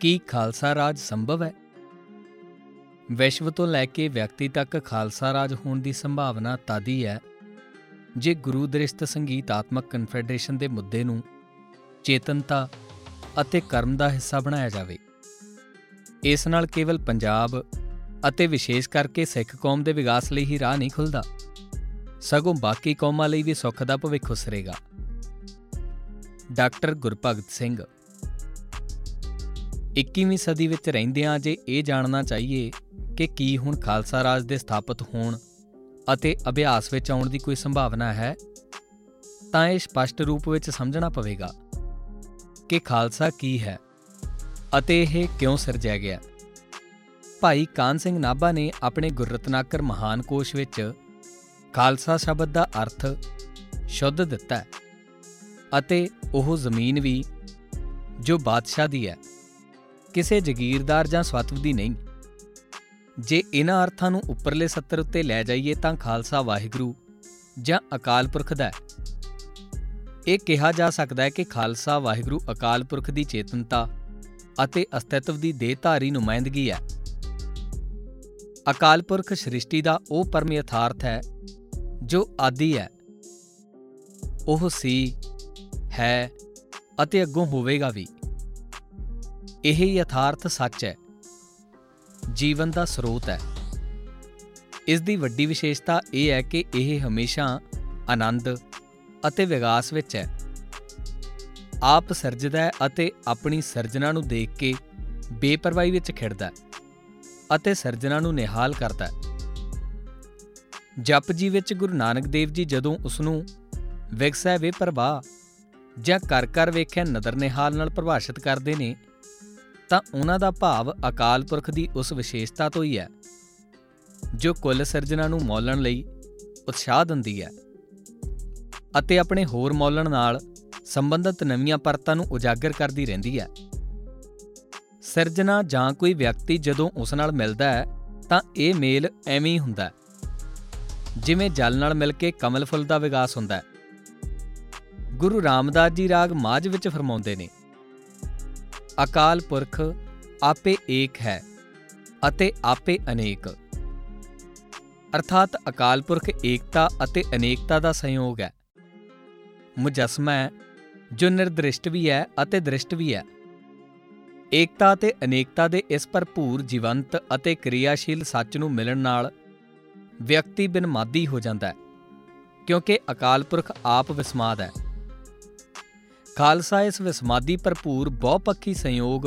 ਕੀ ਖਾਲਸਾ ਰਾਜ ਸੰਭਵ ਹੈ? ਵਿਸ਼ਵ ਤੋਂ ਲੈ ਕੇ ਵਿਅਕਤੀ ਤੱਕ ਖਾਲਸਾ ਰਾਜ ਹੋਣ ਦੀ ਸੰਭਾਵਨਾ ਤਾਦੀ ਹੈ ਜੇ ਗੁਰੂ ਦ੍ਰਿਸ਼ਟ ਸੰਗੀਤਾਤਮਕ ਕਨਫੈਡਰੇਸ਼ਨ ਦੇ ਮੁੱਦੇ ਨੂੰ ਚੇਤਨਤਾ ਅਤੇ ਕਰਮ ਦਾ ਹਿੱਸਾ ਬਣਾਇਆ ਜਾਵੇ। ਇਸ ਨਾਲ ਕੇਵਲ ਪੰਜਾਬ ਅਤੇ ਵਿਸ਼ੇਸ਼ ਕਰਕੇ ਸਿੱਖ ਕੌਮ ਦੇ ਵਿਕਾਸ ਲਈ ਹੀ ਰਾਹ ਨਹੀਂ ਖੁੱਲਦਾ। ਸਗੋਂ ਬਾਕੀ ਕੌਮਾਂ ਲਈ ਵੀ ਸੁੱਖ ਦਾ ਭਵਿੱਖ ਉਸਰੇਗਾ। ਡਾਕਟਰ ਗੁਰਭਗਤ ਸਿੰਘ 21ਵੀਂ ਸਦੀ ਵਿੱਚ ਰਹਿੰਦਿਆਂ ਜੇ ਇਹ ਜਾਣਨਾ ਚਾਹੀਏ ਕਿ ਕੀ ਹੁਣ ਖਾਲਸਾ ਰਾਜ ਦੇ ਸਥਾਪਿਤ ਹੋਣ ਅਤੇ ਅਭਿਆਸ ਵਿੱਚ ਆਉਣ ਦੀ ਕੋਈ ਸੰਭਾਵਨਾ ਹੈ, ਤਾਂ ਇਹ ਸਪਸ਼ਟ ਰੂਪ ਵਿੱਚ ਸਮਝਣਾ ਪਵੇਗਾ ਕਿ ਖਾਲਸਾ ਕੀ ਹੈ ਅਤੇ ਇਹ ਕਿਉਂ ਸਿਰਜਿਆ ਗਿਆ। ਭਾਈ ਕਾਨ ਸਿੰਘ ਨਾਭਾ ਨੇ ਆਪਣੇ ਗੁਰਰਤਨਾਕਰ ਮਹਾਨ ਕੋਸ਼ ਵਿੱਚ ਖਾਲਸਾ ਸ਼ਬਦ ਦਾ ਅਰਥ ਸ਼ੁੱਧ ਦਿੱਤਾ ਹੈ ਅਤੇ ਉਹ ਜ਼ਮੀਨ ਵੀ ਜੋ ਬਾਦਸ਼ਾਹ ਦੀ ਹੈ। ਕਿਸੇ ਜ਼ਗੀਰਦਾਰ ਜਾਂ ਸਵਤਵ ਦੀ ਨਹੀਂ। ਜੇ ਇਹਨਾਂ ਅਰਥਾਂ ਨੂੰ ਉੱਪਰਲੇ ਸੱਤਰ ਉੱਤੇ ਲੈ ਜਾਈਏ ਤਾਂ ਖਾਲਸਾ ਵਾਹਿਗੁਰੂ ਜਾਂ ਅਕਾਲ ਪੁਰਖ ਦਾ ਹੈ। ਇਹ ਕਿਹਾ ਜਾ ਸਕਦਾ ਹੈ ਕਿ ਖਾਲਸਾ ਵਾਹਿਗੁਰੂ ਅਕਾਲ ਪੁਰਖ ਦੀ ਚੇਤਨਤਾ ਅਤੇ ਅਸਤਿਤਵ ਦੀ ਦੇਹਧਾਰੀ ਨੁਮਾਇੰਦਗੀ ਹੈ। ਅਕਾਲ ਪੁਰਖ ਸ੍ਰਿਸ਼ਟੀ ਦਾ ਉਹ ਪਰਮ ਯਥਾਰਥ ਹੈ ਜੋ ਆਦੀ ਹੈ। ਉਹ ਸੀ, ਹੈ ਅਤੇ ਅੱਗੋਂ ਹੋਵੇਗਾ ਵੀ। ਇਹ ਯਥਾਰਥ ਸੱਚ ਹੈ। ਜੀਵਨ ਦਾ ਸਰੋਤ ਹੈ। ਇਸ ਦੀ ਵੱਡੀ ਵਿਸ਼ੇਸ਼ਤਾ ਇਹ ਹੈ ਕਿ ਇਹ ਹਮੇਸ਼ਾ ਆਨੰਦ ਅਤੇ ਵਿਕਾਸ ਵਿੱਚ ਹੈ। ਆਪ ਸਿਰਜਦਾ ਹੈ ਅਤੇ ਆਪਣੀ ਸਿਰਜਣਾ ਨੂੰ ਦੇਖ ਕੇ ਬੇਪਰਵਾਹੀ ਵਿੱਚ ਖਿੜਦਾ ਹੈ ਅਤੇ ਸਿਰਜਣਾ ਨੂੰ ਨਿਹਾਲ ਕਰਦਾ ਹੈ। ਜਪ ਜੀ ਵਿੱਚ ਗੁਰੂ ਨਾਨਕ ਦੇਵ ਜੀ ਜਦੋਂ ਉਸ ਨੂੰ ਵਿਕਸੈ ਵੇ ਪ੍ਰਭਾ ਜਾਂ ਕਰ ਕਰ ਵੇਖਿਆ ਨਦਰ ਨਿਹਾਲ ਨਾਲ ਪ੍ਰਭਾਸ਼ਿਤ ਕਰਦੇ ਨੇ ਤਾਂ ਉਹਨਾਂ ਦਾ ਭਾਵ ਅਕਾਲ ਪੁਰਖ ਦੀ ਉਸ ਵਿਸ਼ੇਸ਼ਤਾ ਤੋਂ ਹੀ ਹੈ, ਜੋ ਕੁੱਲ ਸਿਰਜਣਾ ਨੂੰ ਮੌਲਣ ਲਈ ਉਤਸ਼ਾਹ ਦਿੰਦੀ ਹੈ ਅਤੇ ਆਪਣੇ ਹੋਰ ਮੌਲਣ ਨਾਲ ਸੰਬੰਧਿਤ ਨਵੀਆਂ ਪਰਤਾਂ ਨੂੰ ਉਜਾਗਰ ਕਰਦੀ ਰਹਿੰਦੀ ਹੈ। ਸਿਰਜਣਾ ਜਾਂ ਕੋਈ ਵਿਅਕਤੀ ਜਦੋਂ ਉਸ ਨਾਲ ਮਿਲਦਾ ਹੈ, ਤਾਂ ਇਹ ਮੇਲ ਐਵੇਂ ਹੀ ਹੁੰਦਾ ਹੈ, ਜਿਵੇਂ ਜਲ ਨਾਲ ਮਿਲ ਕੇ ਕਮਲ ਫੁੱਲ ਦਾ ਵਿਕਾਸ ਹੁੰਦਾ ਹੈ। ਗੁਰੂ ਰਾਮਦਾਸ ਜੀ ਰਾਗ ਮਾਝ ਵਿੱਚ ਫਰਮਾਉਂਦੇ ਨੇ ਅਕਾਲ ਪੁਰਖ ਆਪੇ ਏਕ ਹੈ ਅਤੇ ਆਪੇ ਅਨੇਕ। ਅਰਥਾਤ ਅਕਾਲ ਪੁਰਖ ਏਕਤਾ ਅਤੇ ਅਨੇਕਤਾ ਦਾ ਸੰਯੋਗ ਹੈ। ਮੁਜਸਮਾ ਹੈ ਜੋ ਨਿਰਦ੍ਰਿਸ਼ਟ ਵੀ ਹੈ ਅਤੇ ਦ੍ਰਿਸ਼ਟ ਵੀ ਹੈ। ਏਕਤਾ ਅਤੇ ਅਨੇਕਤਾ ਦੇ ਇਸ ਭਰਪੂਰ ਜੀਵੰਤ ਅਤੇ ਕਿਰਿਆਸ਼ੀਲ ਸੱਚ ਨੂੰ ਮਿਲਣ ਨਾਲ ਵਿਅਕਤੀ ਬਿਨ ਮਾਦੀ ਹੋ ਜਾਂਦਾ ਹੈ, ਕਿਉਂਕਿ ਅਕਾਲ ਪੁਰਖ ਆਪ ਵਿਸਮਾਦ ਹੈ। ਖਾਲਸਾ ਇਸ ਵਿਸਮਾਦੀ ਭਰਪੂਰ, ਬਹੁਪੱਖੀ ਸੰਯੋਗ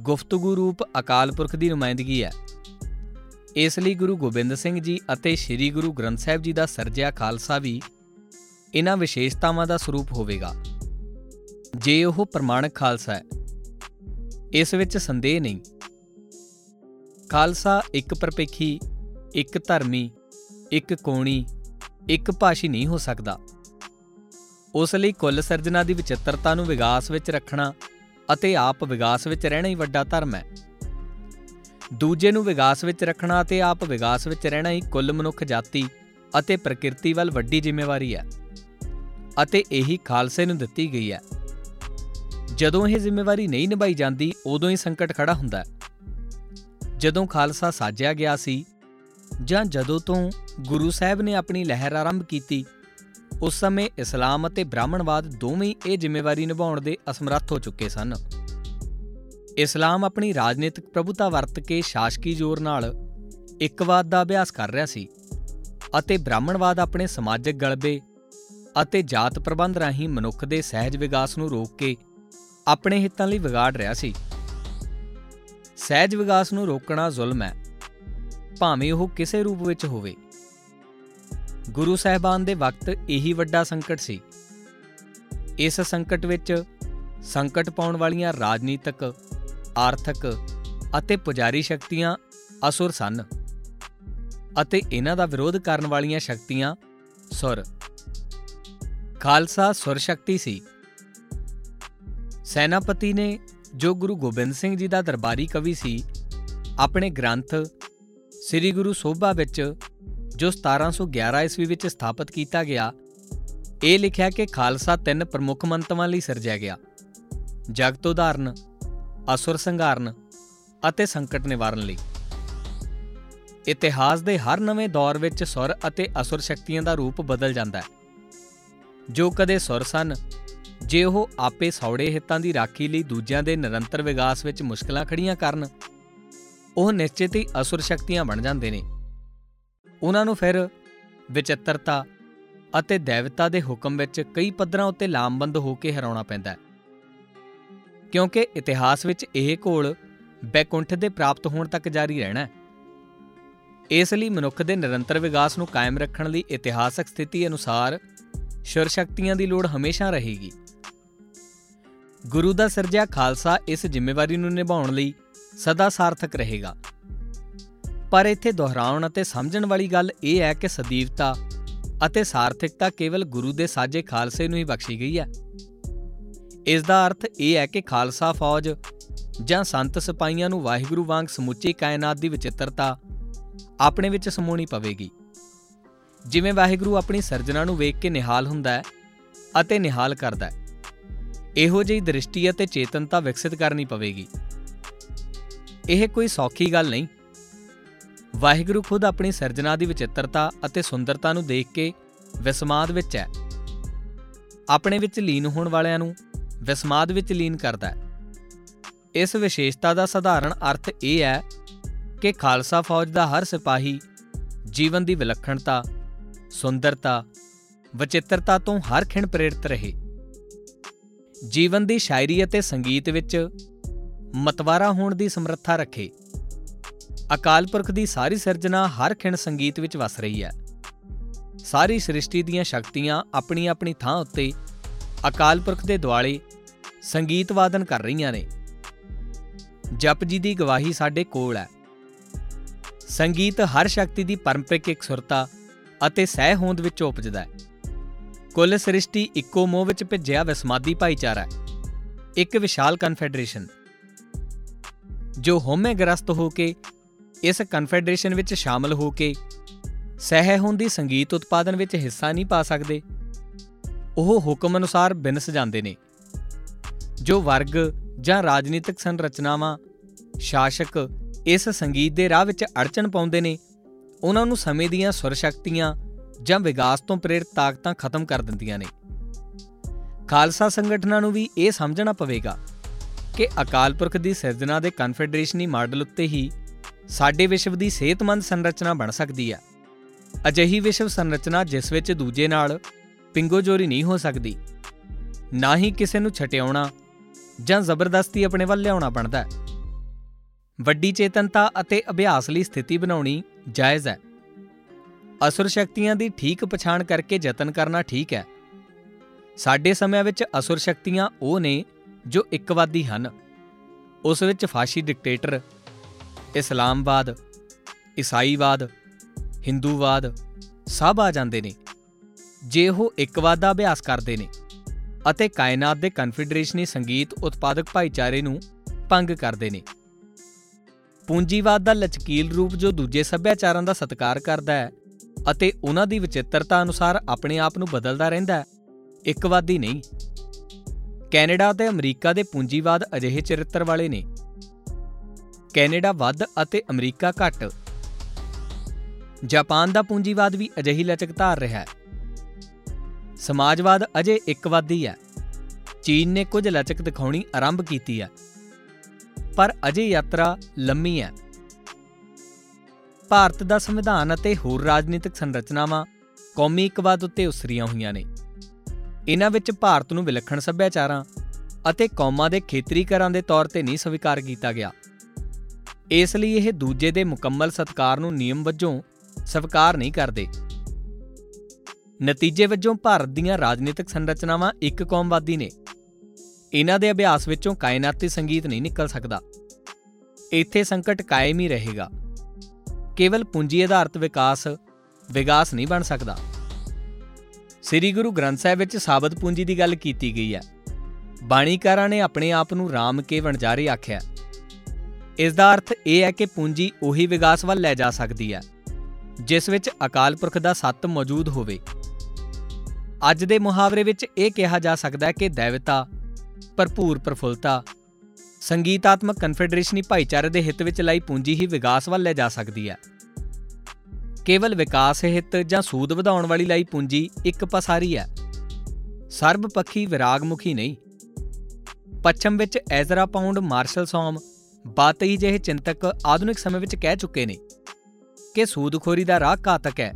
ਗੁਫ਼ਤਗੂ ਰੂਪ ਅਕਾਲ ਪੁਰਖ ਦੀ ਨੁਮਾਇੰਦਗੀ ਹੈ। ਇਸ ਲਈ ਗੁਰੂ ਗੋਬਿੰਦ ਸਿੰਘ ਜੀ ਅਤੇ ਸ੍ਰੀ ਗੁਰੂ ਗ੍ਰੰਥ ਸਾਹਿਬ ਜੀ ਦਾ ਸਰਜਿਆ ਖਾਲਸਾ ਵੀ ਇਹਨਾਂ ਵਿਸ਼ੇਸ਼ਤਾਵਾਂ ਦਾ ਸਰੂਪ ਹੋਵੇਗਾ। ਜੇ ਉਹ ਪ੍ਰਮਾਣਿਕ ਖਾਲਸਾ ਹੈ, ਇਸ ਵਿੱਚ ਸੰਦੇਹ ਨਹੀਂ। ਖਾਲਸਾ ਇੱਕ ਪਰਪੇਖੀ, ਇੱਕ ਧਰਮੀ, ਇੱਕ ਕੋਣੀ, ਇੱਕ ਭਾਸ਼ੀ ਨਹੀਂ ਹੋ ਸਕਦਾ। ਉਸ ਲਈ ਕੁੱਲ ਸਿਰਜਣਾ ਦੀ ਵਿਚਿੱਤਰਤਾ ਨੂੰ ਵਿਗਾਸ ਵਿੱਚ ਰੱਖਣਾ ਅਤੇ ਆਪ ਵਿਗਾਸ ਵਿੱਚ ਰਹਿਣਾ ਹੀ ਵੱਡਾ ਧਰਮ ਹੈ। ਦੂਜੇ ਨੂੰ ਵਿਗਾਸ ਵਿੱਚ ਰੱਖਣਾ ਅਤੇ ਆਪ ਵਿਗਾਸ ਵਿੱਚ ਰਹਿਣਾ ਹੀ ਕੁੱਲ ਮਨੁੱਖ ਜਾਤੀ ਅਤੇ ਪ੍ਰਕਿਰਤੀ ਵੱਲ ਵੱਡੀ ਜ਼ਿੰਮੇਵਾਰੀ ਹੈ ਅਤੇ ਇਹੀ ਖਾਲਸੇ ਨੂੰ ਦਿੱਤੀ ਗਈ ਹੈ। ਜਦੋਂ ਇਹ ਜ਼ਿੰਮੇਵਾਰੀ ਨਹੀਂ ਨਿਭਾਈ ਜਾਂਦੀ, ਉਦੋਂ ਹੀ ਸੰਕਟ ਖੜਾ ਹੁੰਦਾ ਹੈ। ਜਦੋਂ ਖਾਲਸਾ ਸਾਜਿਆ ਗਿਆ ਸੀ ਜਾਂ ਜਦੋਂ ਤੋਂ ਗੁਰੂ ਸਾਹਿਬ ਨੇ ਆਪਣੀ ਲਹਿਰ ਆਰੰਭ ਕੀਤੀ ਉਸ ਸਮੇਂ ਇਸਲਾਮ ਅਤੇ ਬ੍ਰਾਹਮਣਵਾਦ ਦੋਵੇਂ ਇਹ ਜ਼ਿੰਮੇਵਾਰੀ ਨਿਭਾਉਣ ਦੇ ਅਸਮਰੱਥ ਹੋ ਚੁੱਕੇ ਸਨ। ਇਸਲਾਮ ਆਪਣੀ ਰਾਜਨੀਤਿਕ ਪ੍ਰਭੂਤਾ ਵਰਤ ਕੇ ਸ਼ਾਸਕੀ ਜ਼ੋਰ ਨਾਲ ਇੱਕਵਾਦ ਦਾ ਅਭਿਆਸ ਕਰ ਰਿਹਾ ਸੀ ਅਤੇ ਬ੍ਰਾਹਮਣਵਾਦ ਆਪਣੇ ਸਮਾਜਿਕ ਗਲਬੇ ਅਤੇ ਜਾਤ ਪ੍ਰਬੰਧ ਰਾਹੀਂ ਮਨੁੱਖ ਦੇ ਸਹਿਜ ਵਿਕਾਸ ਨੂੰ ਰੋਕ ਕੇ ਆਪਣੇ ਹਿੱਤਾਂ ਲਈ ਵਿਗਾੜ ਰਿਹਾ ਸੀ। ਸਹਿਜ ਵਿਕਾਸ ਨੂੰ ਰੋਕਣਾ ਜ਼ੁਲਮ ਹੈ। ਭਾਵੇਂ ਉਹ ਕਿਸੇ ਰੂਪ ਵਿੱਚ ਹੋਵੇ। ਗੁਰੂ ਸਾਹਿਬਾਨ ਦੇ ਵਕਤ ਇਹੀ ਵੱਡਾ ਸੰਕਟ ਸੀ। ਇਸ ਸੰਕਟ ਵਿੱਚ ਸੰਕਟ ਪਾਉਣ ਵਾਲੀਆਂ ਰਾਜਨੀਤਿਕ, ਆਰਥਿਕ ਅਤੇ ਪੁਜਾਰੀ ਸ਼ਕਤੀਆਂ ਅਸੁਰ ਸਨ ਅਤੇ ਇਹਨਾਂ ਦਾ ਵਿਰੋਧ ਕਰਨ ਵਾਲੀਆਂ ਸ਼ਕਤੀਆਂ ਸੁਰ। ਖਾਲਸਾ ਸੁਰ ਸ਼ਕਤੀ ਸੀ। ਸੈਨਾਪਤੀ ਨੇ ਜੋ ਗੁਰੂ ਗੋਬਿੰਦ ਸਿੰਘ ਜੀ ਦਾ ਦਰਬਾਰੀ ਕਵੀ ਸੀ, ਆਪਣੇ ਗ੍ਰੰਥ ਸ੍ਰੀ ਗੁਰੂ ਸੋਭਾ ਵਿੱਚ ਜੋ 1711 ਈਸਵੀ ਵਿੱਚ ਸਥਾਪਿਤ ਕੀਤਾ ਗਿਆ, ਇਹ ਲਿਖਿਆ ਕਿ ਖਾਲਸਾ ਤਿੰਨ ਪ੍ਰਮੁੱਖ ਮੰਤਵਾਂ ਲਈ ਸਿਰਜਿਆ ਗਿਆ, ਜਗਤ ਉਦਾਹਰਨ, ਅਸੁਰ ਸੰਘਾਰਨ ਅਤੇ ਸੰਕਟ ਨਿਵਾਰਨ ਲਈ। ਇਤਿਹਾਸ ਦੇ ਹਰ ਨਵੇਂ ਦੌਰ ਵਿੱਚ ਸੁਰ ਅਤੇ ਅਸੁਰ ਸ਼ਕਤੀਆਂ ਦਾ ਰੂਪ ਬਦਲ ਜਾਂਦਾ ਹੈ। ਜੋ ਕਦੇ ਸੁਰ ਸਨ, ਜੇ ਉਹ ਆਪੇ ਸੌੜੇ ਹਿੱਤਾਂ ਦੀ ਰਾਖੀ ਲਈ ਦੂਜਿਆਂ ਦੇ ਨਿਰੰਤਰ ਵਿਕਾਸ ਵਿੱਚ ਮੁਸ਼ਕਲਾਂ ਖੜੀਆਂ ਕਰਨ, ਉਹ ਨਿਸ਼ਚਿਤ ਹੀ ਅਸੁਰ ਸ਼ਕਤੀਆਂ ਬਣ ਜਾਂਦੇ ਨੇ। ਉਹਨਾਂ ਨੂੰ ਫਿਰ ਵਿਚਿੱਤਰਤਾ ਅਤੇ ਦੇਵਤਾ ਦੇ ਹੁਕਮ ਵਿੱਚ ਕਈ ਪੱਧਰਾਂ ਉੱਤੇ ਲਾਮਬੰਦ ਹੋ ਕੇ ਹਰਾਉਣਾ ਪੈਂਦਾ ਹੈ। ਕਿਉਂਕਿ ਇਤਿਹਾਸ ਵਿੱਚ ਇਹ ਘੋਲ ਬੈਕੁੰਠ ਦੇ ਪ੍ਰਾਪਤ ਹੋਣ ਤੱਕ ਜਾਰੀ ਰਹਿਣਾ ਹੈ। ਇਸ ਲਈ ਮਨੁੱਖ ਦੇ ਨਿਰੰਤਰ ਵਿਕਾਸ ਨੂੰ ਕਾਇਮ ਰੱਖਣ ਲਈ ਇਤਿਹਾਸਕ ਸਥਿਤੀ ਅਨੁਸਾਰ ਸ਼ੁਰ ਸ਼ਕਤੀਆਂ ਦੀ ਲੋੜ ਹਮੇਸ਼ਾ ਰਹੇਗੀ। ਗੁਰੂ ਦਾ ਸਿਰਜਿਆ ਖਾਲਸਾ ਇਸ ਜ਼ਿੰਮੇਵਾਰੀ ਨੂੰ ਨਿਭਾਉਣ ਲਈ ਸਦਾ ਸਾਰਥਕ ਰਹੇਗਾ। ਪਰ ਇੱਥੇ ਦੁਹਰਾਉਣ ਅਤੇ ਸਮਝਣ ਵਾਲੀ ਗੱਲ ਇਹ ਹੈ ਕਿ ਸਦੀਵਤਾ ਅਤੇ ਸਾਰਥਿਕਤਾ ਕੇਵਲ ਗੁਰੂ ਦੇ ਸਾਜੇ ਖਾਲਸੇ ਨੂੰ ਹੀ ਬਖਸ਼ੀ ਗਈ ਹੈ। ਇਸ ਦਾ ਅਰਥ ਇਹ ਹੈ ਕਿ ਖਾਲਸਾ ਫੌਜ ਜਾਂ ਸੰਤ ਸਿਪਾਹੀਆਂ ਨੂੰ ਵਾਹਿਗੁਰੂ ਵਾਂਗ ਸਮੁੱਚੀ ਕਾਇਨਾਤ ਦੀ ਵਿਚਿੱਤਰਤਾ ਆਪਣੇ ਵਿੱਚ ਸਮੋਣੀ ਪਵੇਗੀ। ਜਿਵੇਂ ਵਾਹਿਗੁਰੂ ਆਪਣੀ ਸਿਰਜਣਾ ਨੂੰ ਵੇਖ ਕੇ ਨਿਹਾਲ ਹੁੰਦਾ ਹੈ ਅਤੇ ਨਿਹਾਲ ਕਰਦਾ ਹੈ, ਇਹੋ ਜਿਹੀ ਦ੍ਰਿਸ਼ਟੀ ਅਤੇ ਚੇਤਨਤਾ ਵਿਕਸਿਤ ਕਰਨੀ ਪਵੇਗੀ। ਇਹ ਕੋਈ ਸੌਖੀ ਗੱਲ ਨਹੀਂ। ਵਾਹਿਗੁਰੂ ਖੁਦ ਆਪਣੀ ਸਿਰਜਣਾ ਦੀ ਵਿਚਿੱਤਰਤਾ ਅਤੇ ਸੁੰਦਰਤਾ ਨੂੰ ਦੇਖ ਕੇ ਵਿਸਮਾਦ ਵਿੱਚ ਹੈ। ਆਪਣੇ ਵਿੱਚ ਲੀਨ ਹੋਣ ਵਾਲਿਆਂ ਨੂੰ ਵਿਸਮਾਦ ਵਿੱਚ ਲੀਨ ਕਰਦਾ ਹੈ। ਇਸ ਵਿਸ਼ੇਸ਼ਤਾ ਦਾ ਸਧਾਰਨ ਅਰਥ ਇਹ ਹੈ ਕਿ ਖਾਲਸਾ ਫੌਜ ਦਾ ਹਰ ਸਿਪਾਹੀ ਜੀਵਨ ਦੀ ਵਿਲੱਖਣਤਾ, ਸੁੰਦਰਤਾ, ਵਿਚਿੱਤਰਤਾ ਤੋਂ ਹਰ ਖਿਣ ਪ੍ਰੇਰਿਤ ਰਹੇ। ਜੀਵਨ ਦੀ ਸ਼ਾਇਰੀ ਅਤੇ ਸੰਗੀਤ ਵਿੱਚ ਮਤਵਾਰਾ ਹੋਣ ਦੀ ਸਮਰੱਥਾ ਰੱਖੇ। ਅਕਾਲ ਪੁਰਖ ਦੀ ਸਾਰੀ ਸਿਰਜਣਾ ਹਰ ਖਿਣ ਸੰਗੀਤ ਵਿੱਚ ਵਸ ਰਹੀ ਹੈ। ਸਾਰੀ ਸ੍ਰਿਸ਼ਟੀ ਦੀਆਂ ਸ਼ਕਤੀਆਂ ਆਪਣੀ ਆਪਣੀ ਥਾਂ ਉੱਤੇ ਅਕਾਲ ਪੁਰਖ ਦੇ ਦੁਆਲੇ ਸੰਗੀਤ ਵਾਦਨ ਕਰ ਰਹੀਆਂ ਨੇ। ਜਪ ਜੀ ਦੀ ਗਵਾਹੀ ਸਾਡੇ ਕੋਲ ਹੈ। ਸੰਗੀਤ ਹਰ ਸ਼ਕਤੀ ਦੀ ਪਰੰਪਰਿਕ ਇਕਸੁਰਤਾ ਅਤੇ ਸਹਿ ਹੋਂਦ ਵਿੱਚ ਉਪਜਦਾ ਹੈ। ਕੁੱਲ ਸ੍ਰਿਸ਼ਟੀ ਇੱਕੋ ਮੋਹ ਵਿੱਚ ਭਿੱਜਿਆ ਵਿਸਮਾਦੀ ਭਾਈਚਾਰਾ ਹੈ। ਇੱਕ ਵਿਸ਼ਾਲ ਕਨਫੈਡਰੇਸ਼ਨ। ਜੋ ਹਉਮੈ ਗ੍ਰਸਤ ਹੋ ਕੇ ਇਸ ਕਨਫੈਡਰੇਸ਼ਨ ਵਿੱਚ ਸ਼ਾਮਲ ਹੋ ਕੇ ਸਹਿ ਹੁੰਦੀ ਸੰਗੀਤ ਉਤਪਾਦਨ ਵਿੱਚ ਹਿੱਸਾ ਨਹੀਂ ਪਾ ਸਕਦੇ। ਉਹ ਹੁਕਮ ਅਨੁਸਾਰ ਬਿਨਸ ਜਾਂਦੇ ਨੇ, ਜੋ ਵਰਗ ਜਾਂ ਰਾਜਨੀਤਿਕ ਸੰਰਚਨਾਵਾਂ, ਸ਼ਾਸਕ ਇਸ ਸੰਗੀਤ ਦੇ ਰਾਹ ਵਿੱਚ ਅੜਚਣ ਪਾਉਂਦੇ ਨੇ, ਉਹਨਾਂ ਨੂੰ ਸਮੇਂ ਦੀਆਂ ਸੁਰ ਸ਼ਕਤੀਆਂ ਜਾਂ ਵਿਗਾਸ ਤੋਂ ਪ੍ਰੇਰਿਤ ਤਾਕਤਾਂ ਖਤਮ ਕਰ ਦਿੰਦੀਆਂ ਨੇ। ਖਾਲਸਾ ਸੰਗਠਨਾਂ ਨੂੰ ਵੀ ਇਹ ਸਮਝਣਾ ਪਵੇਗਾ ਕਿ ਅਕਾਲ ਪੁਰਖ ਦੀ ਸਿਰਜਣਾ ਦੇ ਕਨਫੈਡਰੇਸ਼ਨੀ ਮਾਡਲ ਉੱਤੇ ਹੀ ਸਾਡੇ ਵਿਸ਼ਵ ਦੀ ਸਿਹਤਮੰਦ ਸੰਰਚਨਾ ਬਣ ਸਕਦੀ ਹੈ ਅਜਿਹੀ ਵਿਸ਼ਵ ਸੰਰਚਨਾ ਜਿਸ ਵਿੱਚ ਦੂਜੇ ਨਾਲ ਪਿੰਗੋਜੋਰੀ ਨਹੀਂ ਹੋ ਸਕਦੀ, ਨਾ ਹੀ ਕਿਸੇ ਨੂੰ ਛਟਿਆਉਣਾ ਜਾਂ ਜ਼ਬਰਦਸਤੀ ਆਪਣੇ ਵੱਲ ਲਿਆਉਣਾ ਬਣਦਾ ਹੈ। ਵੱਡੀ ਚੇਤਨਤਾ ਅਤੇ ਅਭਿਆਸ ਲਈ ਸਥਿਤੀ ਬਣਾਉਣੀ ਜਾਇਜ਼ ਹੈ। ਅਸੁਰ ਸ਼ਕਤੀਆਂ ਦੀ ਠੀਕ ਪਛਾਣ ਕਰਕੇ ਯਤਨ ਕਰਨਾ ਠੀਕ ਹੈ। ਸਾਡੇ ਸਮਿਆਂ ਵਿੱਚ ਅਸੁਰ ਸ਼ਕਤੀਆਂ ਉਹ ਨੇ ਜੋ ਇੱਕਵਾਦੀ ਹਨ। ਉਸ ਵਿੱਚ ਫਾਸ਼ੀ ਡਿਕਟੇਟਰ ਇਸਲਾਮਵਾਦ ਈਸਾਈਵਾਦ, ਹਿੰਦੂਵਾਦ ਸਭ ਆ ਜਾਂਦੇ ਨੇ। ਜੇ ਉਹ ਇੱਕਵਾਦ ਦਾ ਅਭਿਆਸ ਕਰਦੇ ਨੇ ਅਤੇ ਕਾਇਨਾਤ ਦੇ ਕਨਫੈਡਰੇਸ਼ਨੀ ਸੰਗੀਤ ਉਤਪਾਦਕ ਭਾਈਚਾਰੇ ਨੂੰ ਭੰਗ ਕਰਦੇ ਨੇ। ਪੂੰਜੀਵਾਦ ਦਾ ਲਚਕੀਲ ਰੂਪ ਜੋ ਦੂਜੇ ਸੱਭਿਆਚਾਰਾਂ ਦਾ ਸਤਿਕਾਰ ਕਰਦਾ ਹੈ ਅਤੇ ਉਹਨਾਂ ਦੀ ਵਿਚਿੱਤਰਤਾ ਅਨੁਸਾਰ ਆਪਣੇ ਆਪ ਨੂੰ ਬਦਲਦਾ ਰਹਿੰਦਾ ਹੈ ਇੱਕਵਾਦੀ ਨਹੀਂ। ਕੈਨੇਡਾ ਅਤੇ ਅਮਰੀਕਾ ਦੇ ਪੂੰਜੀਵਾਦ ਅਜਿਹੇ ਚਰਿੱਤਰ ਵਾਲੇ ਨੇ ਕੈਨੇਡਾ ਵੱਧ ਅਤੇ ਅਮਰੀਕਾ ਘੱਟ। ਜਾਪਾਨ ਦਾ ਪੂੰਜੀਵਾਦ ਵੀ ਅਜਿਹੀ ਲਚਕ ਧਾਰ ਰਿਹਾ ਹੈ। ਸਮਾਜਵਾਦ ਅਜੇ ਇੱਕਵਾਦੀ ਹੈ। ਚੀਨ ਨੇ ਕੁਝ ਲਚਕ ਦਿਖਾਉਣੀ ਆਰੰਭ ਕੀਤੀ ਹੈ। ਪਰ ਅਜੇ ਯਾਤਰਾ ਲੰਮੀ ਹੈ। ਭਾਰਤ ਦਾ ਸੰਵਿਧਾਨ ਅਤੇ ਹੋਰ ਰਾਜਨੀਤਿਕ ਸੰਰਚਨਾਵਾਂ ਕੌਮੀ ਇਕਵਾਦ ਉੱਤੇ ਉਸਰੀਆਂ ਹੋਈਆਂ ਨੇ। ਇਹਨਾਂ ਵਿੱਚ ਭਾਰਤ ਨੂੰ ਵਿਲੱਖਣ ਸੱਭਿਆਚਾਰਾਂ ਅਤੇ ਕੌਮਾਂ ਦੇ ਖੇਤਰੀਕਰਨ ਦੇ ਤੌਰ ਤੇ ਨਹੀਂ ਸਵੀਕਾਰ ਕੀਤਾ ਗਿਆ। ਇਸ ਲਈ ਇਹ ਦੂਜੇ ਦੇ ਮੁਕੰਮਲ ਸਤਕਾਰ ਨੂੰ ਨਿਯਮ ਵਜੋਂ ਸਵੀਕਾਰ ਨਹੀਂ ਕਰਦੇ। ਨਤੀਜੇ ਵਜੋਂ ਭਾਰਤ ਦੀਆਂ ਰਾਜਨੀਤਿਕ ਸੰਰਚਨਾਵਾਂ ਇੱਕ ਕੌਮਵਾਦੀ ਨੇ। ਇਹਨਾਂ ਦੇ ਅਭਿਆਸ ਵਿੱਚੋਂ ਕਾਇਨਾਤੀ ਸੰਗੀਤ ਨਹੀਂ ਨਿਕਲ ਸਕਦਾ। ਇੱਥੇ ਸੰਕਟ ਕਾਇਮ ਹੀ ਰਹੇਗਾ। ਕੇਵਲ ਪੂੰਜੀ ਆਧਾਰਿਤ ਵਿਕਾਸ, ਵਿਗਾਸ ਨਹੀਂ ਬਣ ਸਕਦਾ। ਸ੍ਰੀ ਗੁਰੂ ਗ੍ਰੰਥ ਸਾਹਿਬ ਵਿੱਚ ਸਾਬਤ ਪੂੰਜੀ ਦੀ ਗੱਲ ਕੀਤੀ ਗਈ ਹੈ। ਬਾਣੀਕਾਰਾਂ ਨੇ ਆਪਣੇ ਆਪ ਨੂੰ ਰਾਮ ਕੇ ਵਣਜਾਰੇ ਆਖਿਆ। ਇਸ ਦਾ ਅਰਥ ਇਹ ਹੈ ਕਿ ਪੂੰਜੀ ਉਹੀ ਵਿਗਾਸ ਵੱਲ ਲੈ ਜਾ ਸਕਦੀ ਹੈ, ਜਿਸ ਵਿੱਚ ਅਕਾਲ ਪੁਰਖ ਦਾ ਸੱਤ ਮੌਜੂਦ ਹੋਵੇ। ਅੱਜ ਦੇ ਮੁਹਾਵਰੇ ਵਿੱਚ ਇਹ ਕਿਹਾ ਜਾ ਸਕਦਾ ਹੈ ਕਿ ਦੇਵਤਾ, ਭਰਪੂਰ ਪ੍ਰਫੁੱਲਤਾ, ਸੰਗੀਤਾਤਮਕ ਕਨਫੈਡਰੇਸ਼ਨੀ ਭਾਈਚਾਰੇ ਦੇ ਹਿੱਤ ਵਿੱਚ ਲਈ ਪੂੰਜੀ ਹੀ ਵਿਕਾਸ ਵੱਲ ਲੈ ਜਾ ਸਕਦੀ ਹੈ। ਕੇਵਲ ਵਿਕਾਸ ਹਿੱਤ ਜਾਂ ਸੂਦ ਵਧਾਉਣ ਵਾਲੀ ਲਈ ਪੂੰਜੀ ਇੱਕ ਪਸਾਰੀ ਹੈ। ਸਰਬਪੱਖੀ ਵਿਰਾਗਮੁਖੀ ਨਹੀਂ। ਪੱਛਮ ਵਿੱਚ ਐਜ਼ਰਾ ਪਾਉਂਡ, ਮਾਰਸ਼ਲ ਸੌਮ ਬਾਤਈ ਜਿਹੇ ਚਿੰਤਕ ਆਧੁਨਿਕ ਸਮੇਂ ਵਿੱਚ ਕਹਿ ਚੁੱਕੇ ਨੇ ਕਿ ਸੂਦਖੋਰੀ ਦਾ ਰਾਹ ਘਾਤਕ ਹੈ।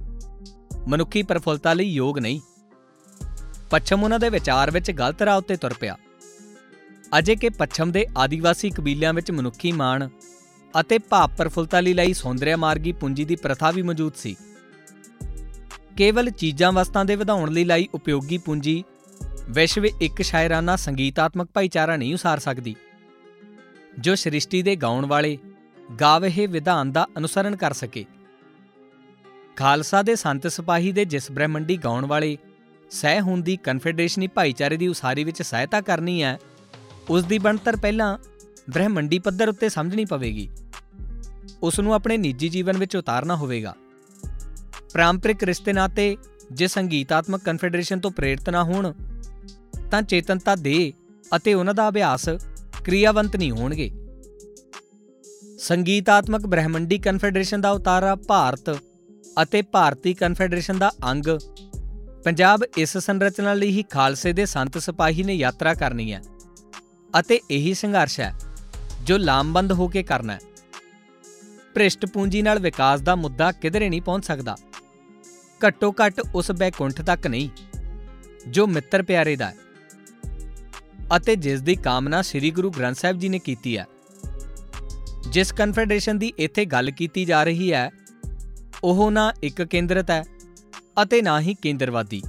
ਮਨੁੱਖੀ ਪ੍ਰਫੁੱਲਤਾ ਲਈ ਯੋਗ ਨਹੀਂ। ਪੱਛਮ ਉਹਨਾਂ ਦੇ ਵਿਚਾਰ ਵਿੱਚ ਗਲਤ ਰਾਹ ਉੱਤੇ ਤੁਰ ਪਿਆ। ਅਜੇ ਕਿ ਪੱਛਮ ਦੇ ਆਦੀਵਾਸੀ ਕਬੀਲਿਆਂ ਵਿੱਚ ਮਨੁੱਖੀ ਮਾਣ ਅਤੇ ਭਾਵ ਪ੍ਰਫੁੱਲਤਾ ਲਈ ਲਈ ਸੌਂਦਰਿਆ ਮਾਰਗੀ ਪੂੰਜੀ ਦੀ ਪ੍ਰਥਾ ਵੀ ਮੌਜੂਦ ਸੀ। ਕੇਵਲ ਚੀਜ਼ਾਂ ਵਸਤਾਂ ਦੇ ਵਧਾਉਣ ਲਈ ਲਈ ਉਪਯੋਗੀ ਪੂੰਜੀ ਵਿਸ਼ਵ ਇੱਕ ਸ਼ਾਇਰਾਨਾ ਸੰਗੀਤਾਤਮਕ ਭਾਈਚਾਰਾ ਨਹੀਂ ਉਸਾਰ ਸਕਦੀ। ਜੋ ਸ੍ਰਿਸ਼ਟੀ ਦੇ ਗਾਉਣ ਵਾਲੇ ਗਾਵਹੇ ਵਿਧਾਨ ਦਾ ਅਨੁਸਰਣ ਕਰ ਸਕੇ। ਖਾਲਸਾ ਦੇ ਸੰਤ ਸਿਪਾਹੀ ਦੇ ਜਿਸ ਬ੍ਰਹਮੰਡੀ ਗਾਉਣ ਵਾਲੇ ਸਹਿ ਹੁੰਦੀ ਕਨਫੈਡਰੇਸ਼ਨੀ ਭਾਈਚਾਰੇ ਦੀ ਉਸਾਰੀ ਵਿੱਚ ਸਹਾਇਤਾ ਕਰਨੀ ਹੈ, ਉਸ ਦੀ ਬਣਤਰ ਪਹਿਲਾਂ ਬ੍ਰਹਮੰਡੀ ਪੱਧਰ ਉੱਤੇ ਸਮਝਣੀ ਪਵੇਗੀ। ਉਸ ਨੂੰ ਆਪਣੇ ਨਿੱਜੀ ਜੀਵਨ ਵਿੱਚ ਉਤਾਰਨਾ ਹੋਵੇਗਾ। ਪਾਰੰਪਰਿਕ ਰਿਸ਼ਤੇ ਨਾਤੇ ਜੇ ਸੰਗੀਤਾਤਮਕ ਕਨਫੈਡਰੇਸ਼ਨ ਤੋਂ ਪ੍ਰੇਰਿਤ ਨਾ ਹੋਣ, ਤਾਂ ਚੇਤਨਤਾ ਦੇ ਅਤੇ ਉਹਨਾਂ ਦਾ ਅਭਿਆਸ ਕਿਰਿਆਵੰਤ ਨਹੀਂ ਹੋਣਗੇ। ਸੰਗੀਤਾਤਮਕ ਬ੍ਰਹਮੰਡੀ ਕਨਫੈਡਰੇਸ਼ਨ ਦਾ ਉਤਾਰਾ ਭਾਰਤ ਅਤੇ ਭਾਰਤੀ ਕਨਫੈਡਰੇਸ਼ਨ ਦਾ ਅੰਗ। ਪੰਜਾਬ ਇਸ ਸੰਰਚਨਾ ਲਈ ਹੀ ਖਾਲਸੇ ਦੇ ਸੰਤ ਸਿਪਾਹੀ ਨੇ ਯਾਤਰਾ ਕਰਨੀ ਹੈ ਅਤੇ ਇਹੀ ਸੰਘਰਸ਼ ਹੈ ਜੋ ਲਾਮਬੰਦ ਹੋ ਕੇ ਕਰਨਾ ਹੈ। ਭ੍ਰਿਸ਼ਟ ਪੂੰਜੀ ਨਾਲ ਵਿਕਾਸ ਦਾ ਮੁੱਦਾ ਕਿਧਰੇ ਨਹੀਂ ਪਹੁੰਚ ਸਕਦਾ। ਘੱਟੋ ਘੱਟ ਉਸ ਬੈਕੁੰਠ ਤੱਕ ਨਹੀਂ, ਜੋ ਮਿੱਤਰ ਪਿਆਰੇ ਦਾ ਹੈ। ਅਤੇ ਜਿਸ ਦੀ ਕਾਮਨਾ ਸ੍ਰੀ ਗੁਰੂ ਗ੍ਰੰਥ ਸਾਹਿਬ ਜੀ ਨੇ ਕੀਤੀ ਹੈ। ਜਿਸ ਕਨਫੈਡਰੇਸ਼ਨ ਦੀ ਇੱਥੇ ਗੱਲ ਕੀਤੀ ਜਾ ਰਹੀ ਹੈ, ਉਹ ਨਾ ਇੱਕ ਕੇਂਦਰਤ ਹੈ ਅਤੇ ਨਾ ਹੀ ਕੇਂਦਰਵਾਦੀ।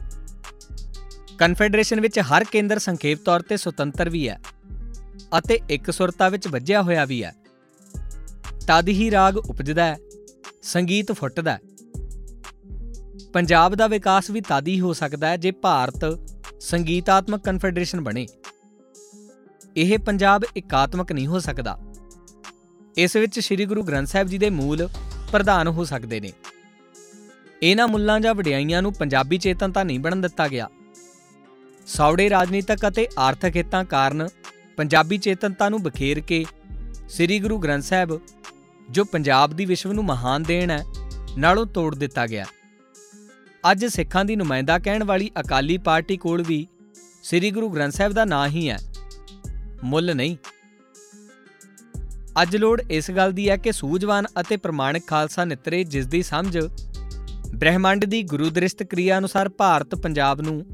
ਕਨਫੈਡਰੇਸ਼ਨ ਵਿੱਚ ਹਰ ਕੇਂਦਰ ਸੰਖੇਪ ਤੌਰ ਤੇ ਸੁਤੰਤਰ ਵੀ ਹੈ ਅਤੇ ਇੱਕ ਸੁਰਤਾ ਵਿੱਚ ਵੱਜਿਆ ਹੋਇਆ ਵੀ ਹੈ। ਤਦ ਹੀ ਰਾਗ ਉਪਜਦਾ ਹੈ, ਸੰਗੀਤ ਫੁੱਟਦਾ ਹੈ। ਪੰਜਾਬ ਦਾ ਵਿਕਾਸ ਵੀ ਤਦ ਹੀ ਹੋ ਸਕਦਾ ਹੈ ਜੇ ਭਾਰਤ ਸੰਗੀਤਾਤਮਕ ਕਨਫੈਡਰੇਸ਼ਨ ਬਣੇ। ਇਹ ਪੰਜਾਬ ਇਕਾਤਮਕ ਨਹੀਂ ਹੋ ਸਕਦਾ। ਇਸ ਵਿੱਚ ਸ੍ਰੀ ਗੁਰੂ ਗ੍ਰੰਥ ਸਾਹਿਬ ਜੀ ਦੇ ਮੂਲ ਪ੍ਰਧਾਨ ਹੋ ਸਕਦੇ ਨੇ। ਇਹਨਾਂ ਮੁੱਲਾਂ ਜਾਂ ਵਡਿਆਈਆਂ ਨੂੰ ਪੰਜਾਬੀ ਚੇਤਨਤਾ ਨਹੀਂ ਬਣਨ ਦਿੱਤਾ ਗਿਆ। ਸੌੜੇ ਰਾਜਨੀਤਿਕ ਅਤੇ ਆਰਥਿਕ ਹਿੱਤਾਂ ਕਾਰਨ ਪੰਜਾਬੀ ਚੇਤਨਤਾ ਨੂੰ ਬਖੇਰ ਕੇ ਸ੍ਰੀ ਗੁਰੂ ਗ੍ਰੰਥ ਸਾਹਿਬ, ਜੋ ਪੰਜਾਬ ਦੀ ਵਿਸ਼ਵ ਨੂੰ ਮਹਾਨ ਦੇਣ ਹੈ, ਨਾਲੋਂ ਤੋੜ ਦਿੱਤਾ ਗਿਆ। ਅੱਜ ਸਿੱਖਾਂ ਦੀ ਨੁਮਾਇੰਦਾ ਕਹਿਣ ਵਾਲੀ ਅਕਾਲੀ ਪਾਰਟੀ ਕੋਲ ਵੀ ਸ੍ਰੀ ਗੁਰੂ ਗ੍ਰੰਥ ਸਾਹਿਬ ਦਾ ਨਾਂ ਹੀ ਹੈ। ਮੁੱਲ ਨਹੀਂ। ਅੱਜ ਲੋੜ ਇਸ ਗੱਲ ਦੀ ਹੈ ਕਿ ਸੂਝਵਾਨ ਅਤੇ ਪ੍ਰਮਾਣਿਕ ਖਾਲਸਾ ਨਿਤਰੇ ਜਿਸ ਦੀ ਸਮਝ ਬ੍ਰਹਿਮੰਡ ਦੀ ਗੁਰੂ ਦ੍ਰਿਸ਼ਟ ਕਿਰਿਆ ਅਨੁਸਾਰ ਭਾਰਤ ਪੰਜਾਬ ਨੂੰ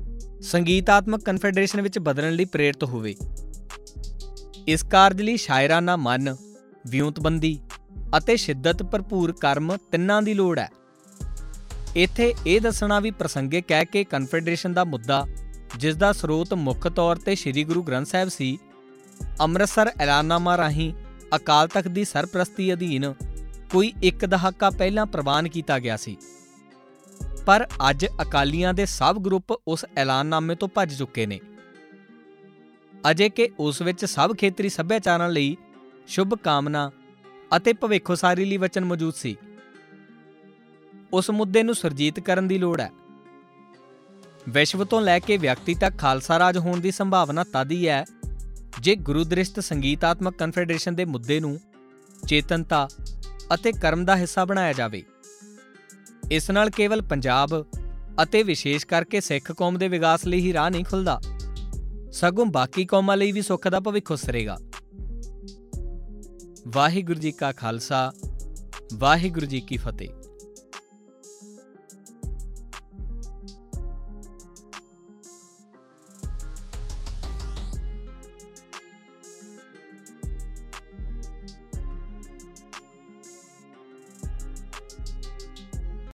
ਸੰਗੀਤਾਤਮਕ ਕਨਫੈਡਰੇਸ਼ਨ ਵਿੱਚ ਬਦਲਣ ਲਈ ਪ੍ਰੇਰਿਤ ਹੋਵੇ। ਇਸ ਕਾਰਜ ਲਈ ਸ਼ਾਇਰਾਨਾ ਮਨ, ਵਿਉਂਤਬੰਦੀ ਅਤੇ ਸ਼ਿੱਦਤ ਭਰਪੂਰ ਕਰਮ ਤਿੰਨਾਂ ਦੀ ਲੋੜ ਹੈ। ਇੱਥੇ ਇਹ ਦੱਸਣਾ ਵੀ ਪ੍ਰਸੰਗਿਕ ਹੈ ਕਿ ਕਨਫੈਡਰੇਸ਼ਨ ਦਾ ਮੁੱਦਾ ਜਿਸ ਦਾ ਸਰੋਤ ਮੁੱਖ ਤੌਰ ਤੇ ਸ੍ਰੀ ਗੁਰੂ ਗ੍ਰੰਥ ਸਾਹਿਬ ਸੀ ਅੰਮ੍ਰਿਤਸਰ ਐਲਾਨਨਾਮਾ ਰਾਹੀਂ ਅਕਾਲ ਤਖਤ ਦੀ ਸਰਪ੍ਰਸਤੀ ਅਧੀਨ ਕੋਈ ਇੱਕ ਦਹਾਕਾ ਪਹਿਲਾਂ ਪ੍ਰਵਾਨ ਕੀਤਾ ਗਿਆ ਸੀ। ਪਰ ਅੱਜ ਅਕਾਲੀਆਂ ਦੇ ਸਭ ਗਰੁੱਪ ਉਸ ਐਲਾਨਨਾਮੇ ਤੋਂ ਭੱਜ ਚੁੱਕੇ ਨੇ। ਅਜੇ ਕਿ ਉਸ ਵਿੱਚ ਸਭ ਖੇਤਰੀ ਸੱਭਿਆਚਾਰਾਂ ਲਈ ਸ਼ੁਭ ਕਾਮਨਾ ਅਤੇ ਭਵਿੱਖੋਸਾਰੀ ਲਈ ਵਚਨ ਮੌਜੂਦ ਸੀ। ਉਸ ਮੁੱਦੇ ਨੂੰ ਸਰਜੀਤ ਕਰਨ ਦੀ ਲੋੜ ਹੈ। ਵਿਸ਼ਵ ਤੋਂ ਲੈ ਕੇ ਵਿਅਕਤੀ ਤੱਕ ਖਾਲਸਾ ਰਾਜ ਹੋਣ ਦੀ ਸੰਭਾਵਨਾ ਤਦ ਹੀ ਹੈ ਜੇ ਗੁਰੂ ਦ੍ਰਿਸ਼ਟ ਸੰਗੀਤਾਤਮਕ ਕਨਫੈਡਰੇਸ਼ਨ ਦੇ ਮੁੱਦੇ ਨੂੰ ਚੇਤਨਤਾ ਅਤੇ ਕਰਮ ਦਾ ਹਿੱਸਾ ਬਣਾਇਆ ਜਾਵੇ, ਇਸ ਨਾਲ ਕੇਵਲ ਪੰਜਾਬ ਅਤੇ ਵਿਸ਼ੇਸ਼ ਕਰਕੇ ਸਿੱਖ ਕੌਮ ਦੇ ਵਿਕਾਸ ਲਈ ਹੀ ਰਾਹ ਨਹੀਂ ਖੁੱਲਦਾ, ਸਗੋਂ ਬਾਕੀ ਕੌਮਾਂ ਲਈ ਵੀ ਸੁੱਖ ਦਾ ਭਵਿੱਖ ਉਸਰੇਗਾ ਵਾਹਿਗੁਰੂ ਜੀ ਕਾ ਖਾਲਸਾ, ਵਾਹਿਗੁਰੂ ਜੀ ਕੀ ਫਤਿਹ।